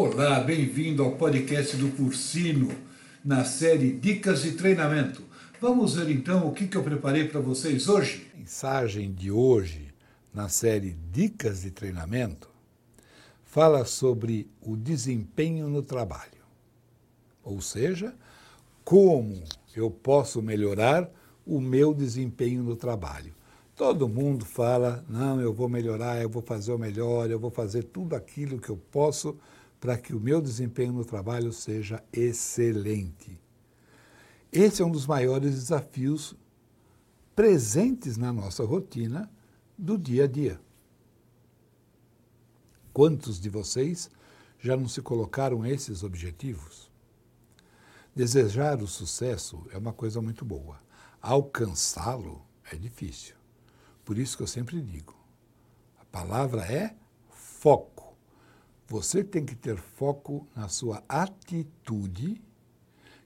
Olá, bem-vindo ao podcast do Cursino, na série Dicas de Treinamento. Vamos ver então o que, eu preparei para vocês hoje? A mensagem de hoje, na série Dicas de Treinamento, fala sobre o desempenho no trabalho. Ou seja, como eu posso melhorar o meu desempenho no trabalho. Todo mundo fala, não, eu vou melhorar, eu vou fazer o melhor, eu vou fazer tudo aquilo que eu posso para que o meu desempenho no trabalho seja excelente. Esse é um dos maiores desafios presentes na nossa rotina do dia a dia. Quantos de vocês já não se colocaram esses objetivos? Desejar o sucesso é uma coisa muito boa. Alcançá-lo é difícil. Por isso que eu sempre digo: a palavra é foco. Você tem que ter foco na sua atitude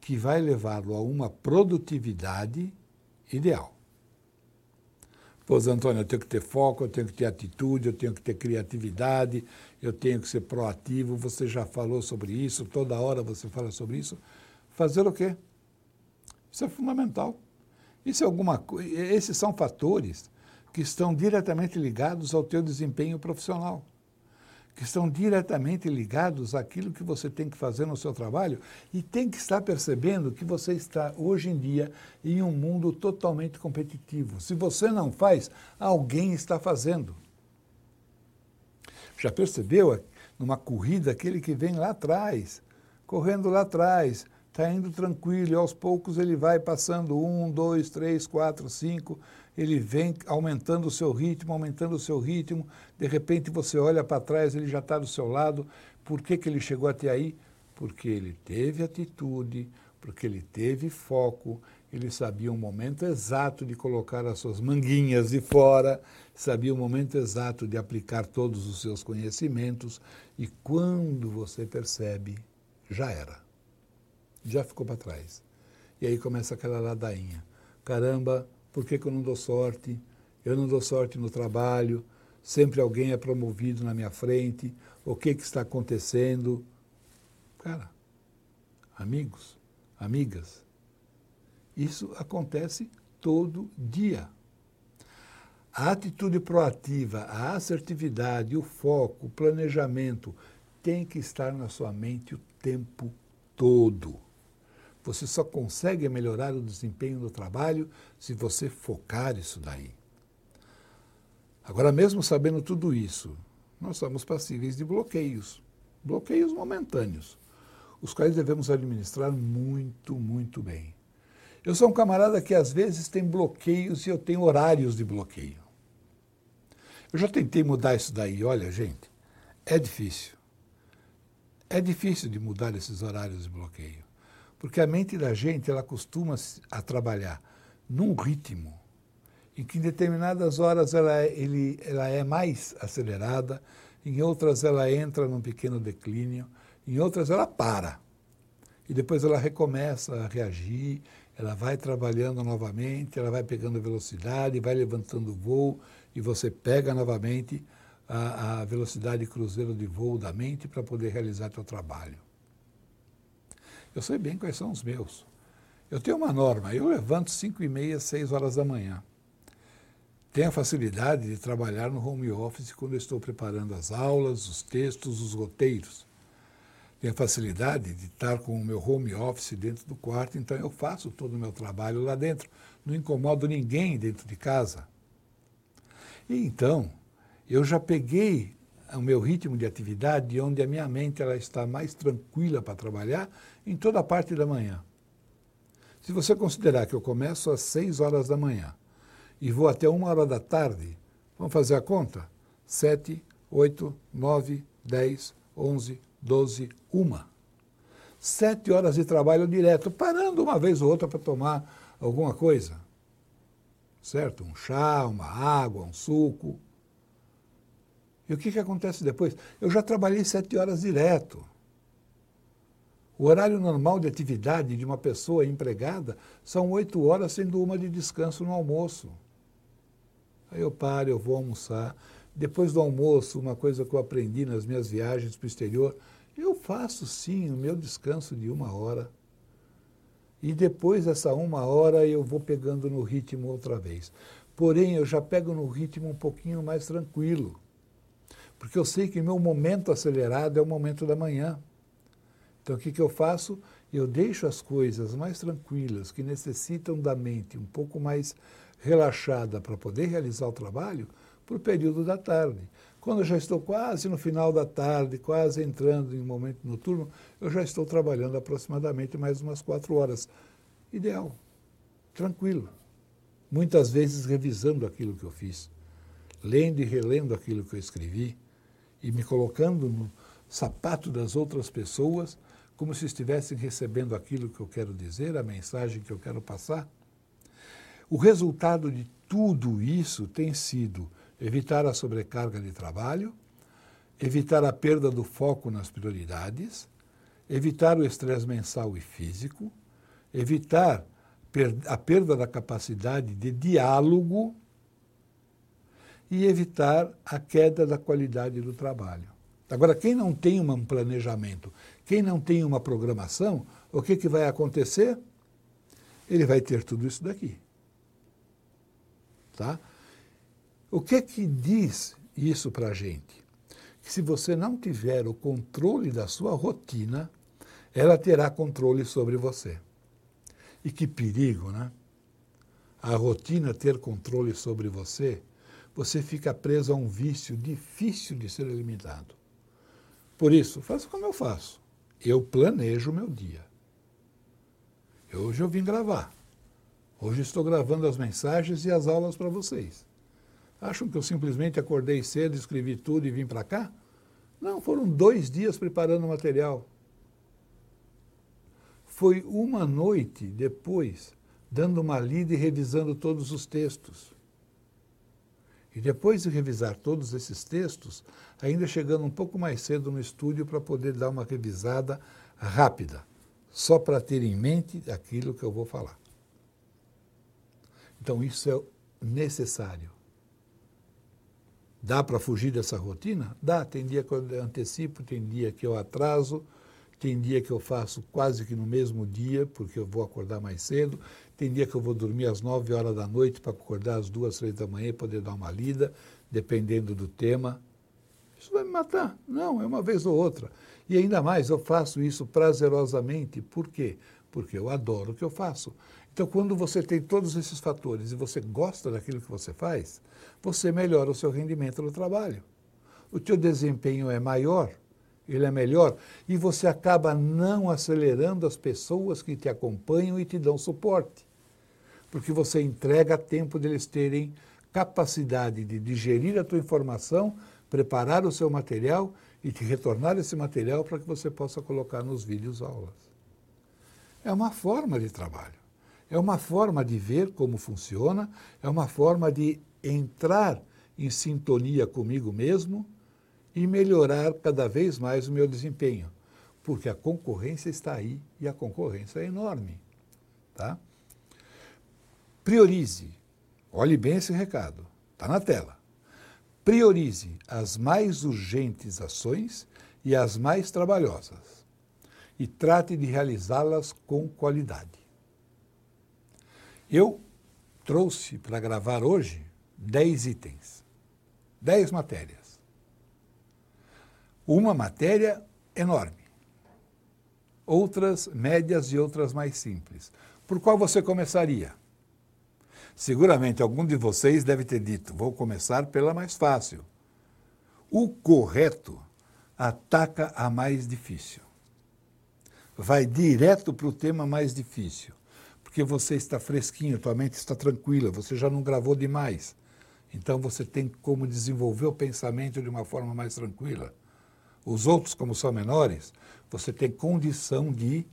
que vai levá-lo a uma produtividade ideal. Pois, Antônio, eu tenho que ter foco, eu tenho que ter atitude, eu tenho que ter criatividade, eu tenho que ser proativo. Você já falou sobre isso, toda hora você fala sobre isso. Fazer o quê? Isso é fundamental. Isso é alguma Esses são fatores que estão diretamente ligados ao teu desempenho profissional, que estão diretamente ligados àquilo que você tem que fazer no seu trabalho e tem que estar percebendo que você está hoje em dia em um mundo totalmente competitivo. Se você não faz, alguém está fazendo. Já percebeu numa corrida aquele que vem lá atrás, correndo lá atrás, está indo tranquilo, e aos poucos ele vai passando um, dois, três, quatro, cinco, ele vem aumentando o seu ritmo, aumentando o seu ritmo, de repente você olha para trás, ele já está do seu lado. Por que, que ele chegou até aí? Porque ele teve atitude, porque ele teve foco, ele sabia o momento exato de colocar as suas manguinhas de fora, sabia o momento exato de aplicar todos os seus conhecimentos, e quando você percebe, já era já ficou para trás. E aí começa aquela ladainha. Caramba, por que, que eu não dou sorte? Eu não dou sorte no trabalho, sempre alguém é promovido na minha frente, o que, que está acontecendo? Cara, amigos, amigas, isso acontece todo dia. A atitude proativa, a assertividade, o foco, o planejamento tem que estar na sua mente o tempo todo. Você só consegue melhorar o desempenho do trabalho se você focar isso daí. Agora, mesmo sabendo tudo isso, nós somos passíveis de bloqueios, bloqueios momentâneos, os quais devemos administrar muito, muito bem. Eu sou um camarada que às vezes tem bloqueios e eu tenho horários de bloqueio. Eu já tentei mudar isso daí, olha, gente, é difícil. É difícil de mudar esses horários de bloqueio. Porque a mente da gente, ela costuma a trabalhar num ritmo em que em determinadas horas ela é, ele, ela é mais acelerada, em outras ela entra num pequeno declínio, em outras ela para. E depois ela recomeça a reagir, ela vai trabalhando novamente, ela vai pegando velocidade, vai levantando o voo e você pega novamente a, a velocidade cruzeiro de voo da mente para poder realizar seu trabalho. Eu sei bem quais são os meus. Eu tenho uma norma, eu levanto 5 e meia, 6 horas da manhã. Tenho a facilidade de trabalhar no home office quando estou preparando as aulas, os textos, os roteiros. Tenho a facilidade de estar com o meu home office dentro do quarto, então eu faço todo o meu trabalho lá dentro. Não incomodo ninguém dentro de casa. E então, eu já peguei o meu ritmo de atividade, onde a minha mente ela está mais tranquila para trabalhar em toda a parte da manhã. Se você considerar que eu começo às 6 horas da manhã e vou até uma hora da tarde, vamos fazer a conta? 7, 8, 9, 10, 11, 12, 1. Sete horas de trabalho direto, parando uma vez ou outra para tomar alguma coisa. Certo? Um chá, uma água, um suco. E o que, que acontece depois? Eu já trabalhei sete horas direto. O horário normal de atividade de uma pessoa empregada são oito horas, sendo uma de descanso no almoço. Aí eu paro, eu vou almoçar. Depois do almoço, uma coisa que eu aprendi nas minhas viagens para o exterior, Eu faço sim o meu descanso de uma hora. E depois dessa uma hora eu vou pegando no ritmo outra vez. Porém, eu já pego no ritmo um pouquinho mais tranquilo. Porque eu sei que meu momento acelerado é o momento da manhã. Então, o que, que eu faço? Eu deixo as coisas mais tranquilas, que necessitam da mente um pouco mais relaxada para poder realizar o trabalho, para o período da tarde. Quando eu já estou quase no final da tarde, quase entrando em momento noturno, eu já estou trabalhando aproximadamente mais umas quatro horas. Ideal, tranquilo. Muitas vezes revisando aquilo que eu fiz, lendo e relendo aquilo que eu escrevi e me colocando no sapato das outras pessoas como se estivessem recebendo aquilo que eu quero dizer, a mensagem que eu quero passar. O resultado de tudo isso tem sido evitar a sobrecarga de trabalho, evitar a perda do foco nas prioridades, evitar o estresse mensal e físico, evitar a perda da capacidade de diálogo e evitar a queda da qualidade do trabalho. Agora, quem não tem um planejamento, quem não tem uma programação, o que, que vai acontecer? Ele vai ter tudo isso daqui. Tá? O que que diz isso para a gente? Que se você não tiver o controle da sua rotina, ela terá controle sobre você. E que perigo, né? A rotina ter controle sobre você, você fica preso a um vício difícil de ser eliminado. Por isso, faça como eu faço. Eu planejo o meu dia. Hoje eu vim gravar. Hoje estou gravando as mensagens e as aulas para vocês. Acham que eu simplesmente acordei cedo, escrevi tudo e vim para cá? Não, foram dois dias preparando o material. Foi uma noite depois, dando uma lida e revisando todos os textos. E depois de revisar todos esses textos, ainda chegando um pouco mais cedo no estúdio para poder dar uma revisada rápida, só para ter em mente aquilo que eu vou falar. Então, isso é necessário. Dá para fugir dessa rotina? Dá. Tem dia que eu antecipo, tem dia que eu atraso, tem dia que eu faço quase que no mesmo dia, porque eu vou acordar mais cedo. Tem dia que eu vou dormir às 9 horas da noite para acordar às 2, 3 da manhã e poder dar uma lida, dependendo do tema. Isso vai me matar? Não, é uma vez ou outra. E ainda mais, eu faço isso prazerosamente. Por quê? Porque eu adoro o que eu faço. Então, quando você tem todos esses fatores e você gosta daquilo que você faz, você melhora o seu rendimento no trabalho. O teu desempenho é maior, ele é melhor, e você acaba não acelerando as pessoas que te acompanham e te dão suporte. Porque você entrega tempo deles terem capacidade de digerir a tua informação, preparar o seu material e te retornar esse material para que você possa colocar nos vídeos aulas. É uma forma de trabalho. É uma forma de ver como funciona, é uma forma de entrar em sintonia comigo mesmo e melhorar cada vez mais o meu desempenho, porque a concorrência está aí e a concorrência é enorme. Tá? Priorize, olhe bem esse recado, está na tela. Priorize as mais urgentes ações e as mais trabalhosas e trate de realizá-las com qualidade. Eu trouxe para gravar hoje 10 itens, 10 matérias. Uma matéria enorme, outras médias e outras mais simples. Por qual você começaria? Seguramente algum de vocês deve ter dito: vou começar pela mais fácil. O correto ataca a mais difícil. Vai direto para o tema mais difícil porque você está fresquinho, tua mente está tranquila, você já não gravou demais. Então você tem como desenvolver o pensamento de uma forma mais tranquila. Os outros, como são menores, você tem condição de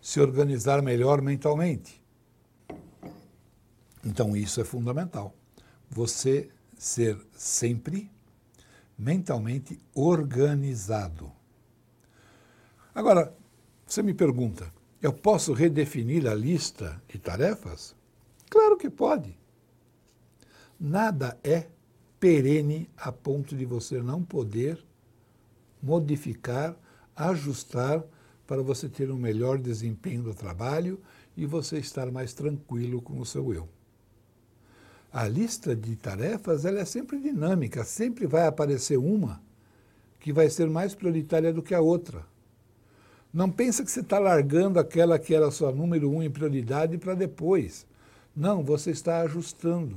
se organizar melhor mentalmente. Então isso é fundamental. Você ser sempre mentalmente organizado. Agora, você me pergunta, eu posso redefinir a lista de tarefas? Claro que pode. Nada é perene a ponto de você não poder modificar ajustar para você ter um melhor desempenho do trabalho e você estar mais tranquilo com o seu eu. A lista de tarefas ela é sempre dinâmica, sempre vai aparecer uma que vai ser mais prioritária do que a outra. Não pensa que você está largando aquela que era a sua número um em prioridade para depois. Não, você está ajustando.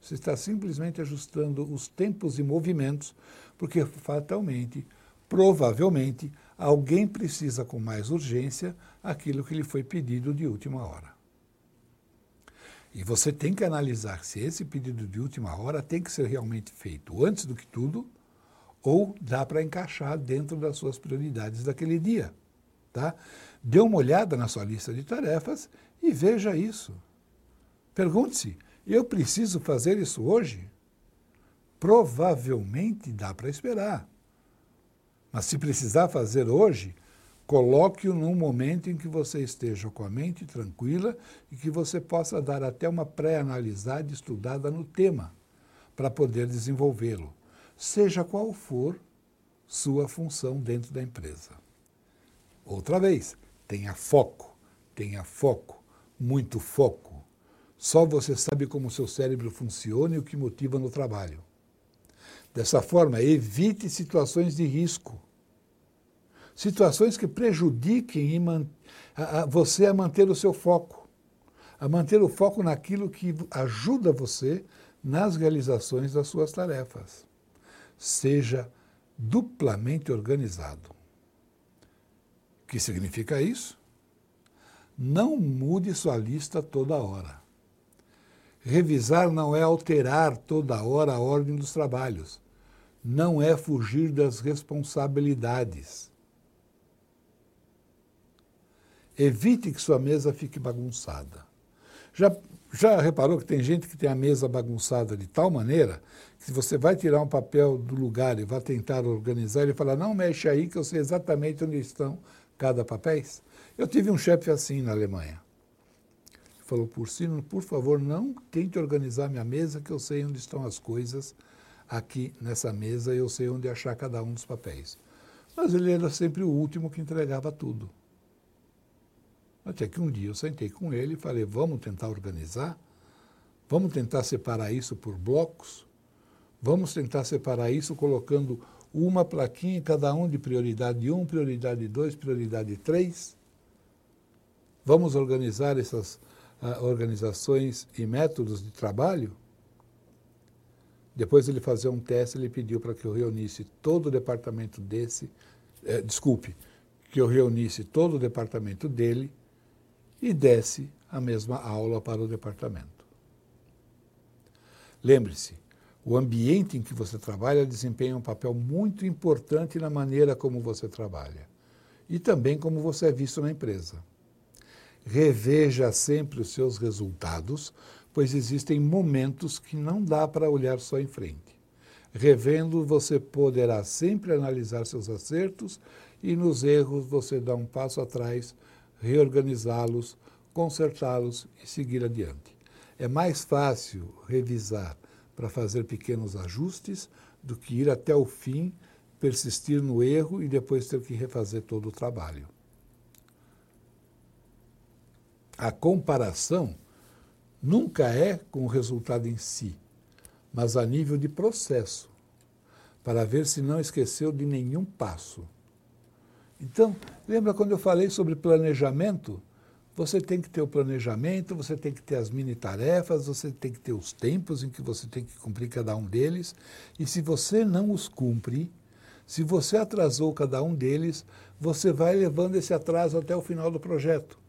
Você está simplesmente ajustando os tempos e movimentos, porque fatalmente, provavelmente, alguém precisa com mais urgência aquilo que lhe foi pedido de última hora. E você tem que analisar se esse pedido de última hora tem que ser realmente feito antes do que tudo ou dá para encaixar dentro das suas prioridades daquele dia. Tá? Dê uma olhada na sua lista de tarefas e veja isso. Pergunte-se: eu preciso fazer isso hoje? Provavelmente dá para esperar. Mas se precisar fazer hoje, Coloque-o num momento em que você esteja com a mente tranquila e que você possa dar até uma pré-analisada estudada no tema, para poder desenvolvê-lo, seja qual for sua função dentro da empresa. Outra vez, tenha foco, tenha foco, muito foco. Só você sabe como seu cérebro funciona e o que motiva no trabalho. Dessa forma, evite situações de risco situações que prejudiquem a, a, você a manter o seu foco, a manter o foco naquilo que ajuda você nas realizações das suas tarefas. Seja duplamente organizado. O que significa isso? Não mude sua lista toda hora. Revisar não é alterar toda hora a ordem dos trabalhos. Não é fugir das responsabilidades. Evite que sua mesa fique bagunçada. Já, já reparou que tem gente que tem a mesa bagunçada de tal maneira que se você vai tirar um papel do lugar e vai tentar organizar, ele fala, não mexe aí que eu sei exatamente onde estão cada papéis. Eu tive um chefe assim na Alemanha. Falou, Porcino, por favor, não tente organizar minha mesa que eu sei onde estão as coisas aqui nessa mesa eu sei onde achar cada um dos papéis. Mas ele era sempre o último que entregava tudo. Até que um dia eu sentei com ele e falei: vamos tentar organizar? Vamos tentar separar isso por blocos? Vamos tentar separar isso colocando uma plaquinha em cada um de prioridade 1, prioridade 2, prioridade 3? Vamos organizar essas organizações e métodos de trabalho? Depois ele fazer um teste, ele pediu para que eu reunisse todo o departamento desse, eh, desculpe, que eu reunisse todo o departamento dele e desse a mesma aula para o departamento. Lembre-se, o ambiente em que você trabalha desempenha um papel muito importante na maneira como você trabalha e também como você é visto na empresa. Reveja sempre os seus resultados, pois existem momentos que não dá para olhar só em frente. Revendo, você poderá sempre analisar seus acertos e nos erros você dá um passo atrás reorganizá-los, consertá-los e seguir adiante. É mais fácil revisar para fazer pequenos ajustes do que ir até o fim, persistir no erro e depois ter que refazer todo o trabalho. A comparação nunca é com o resultado em si, mas a nível de processo, para ver se não esqueceu de nenhum passo. Então, lembra quando eu falei sobre planejamento? Você tem que ter o planejamento, você tem que ter as mini tarefas, você tem que ter os tempos em que você tem que cumprir cada um deles. E se você não os cumpre, se você atrasou cada um deles, você vai levando esse atraso até o final do projeto.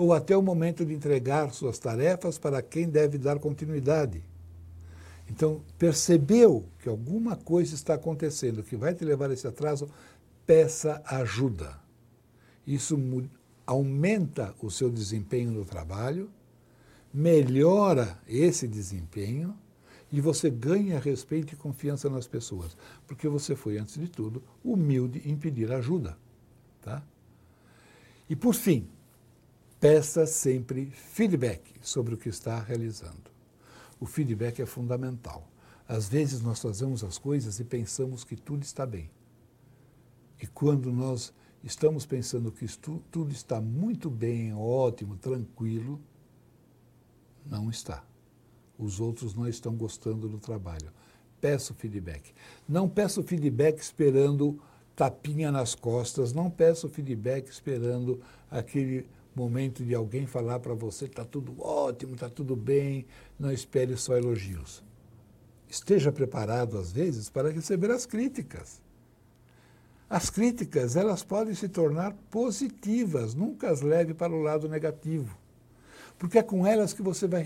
Ou até o momento de entregar suas tarefas para quem deve dar continuidade. Então, percebeu que alguma coisa está acontecendo que vai te levar a esse atraso, peça ajuda. Isso aumenta o seu desempenho no trabalho, melhora esse desempenho e você ganha respeito e confiança nas pessoas, porque você foi, antes de tudo, humilde em pedir ajuda. Tá? E, por fim, peça sempre feedback sobre o que está realizando. O feedback é fundamental. Às vezes nós fazemos as coisas e pensamos que tudo está bem. E quando nós estamos pensando que tudo está muito bem, ótimo, tranquilo, não está. Os outros não estão gostando do trabalho. Peço feedback. Não peço feedback esperando tapinha nas costas, não peço feedback esperando aquele momento de alguém falar para você está tudo ótimo, está tudo bem, não espere só elogios. Esteja preparado às vezes para receber as críticas. As críticas, elas podem se tornar positivas, nunca as leve para o lado negativo. Porque é com elas que você vai,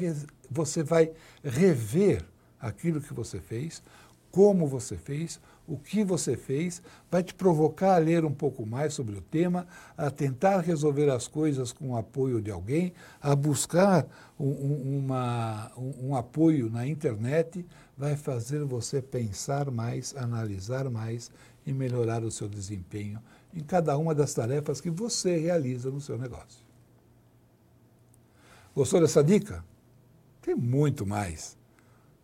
você vai rever aquilo que você fez, como você fez, o que você fez, vai te provocar a ler um pouco mais sobre o tema, a tentar resolver as coisas com o apoio de alguém, a buscar um, um, uma, um, um apoio na internet, vai fazer você pensar mais, analisar mais e melhorar o seu desempenho em cada uma das tarefas que você realiza no seu negócio. Gostou dessa dica? Tem muito mais.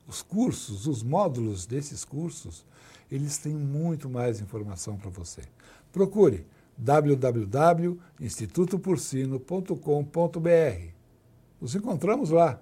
Os cursos, os módulos desses cursos, eles têm muito mais informação para você. Procure www.institutoporcino.com.br. Nos encontramos lá.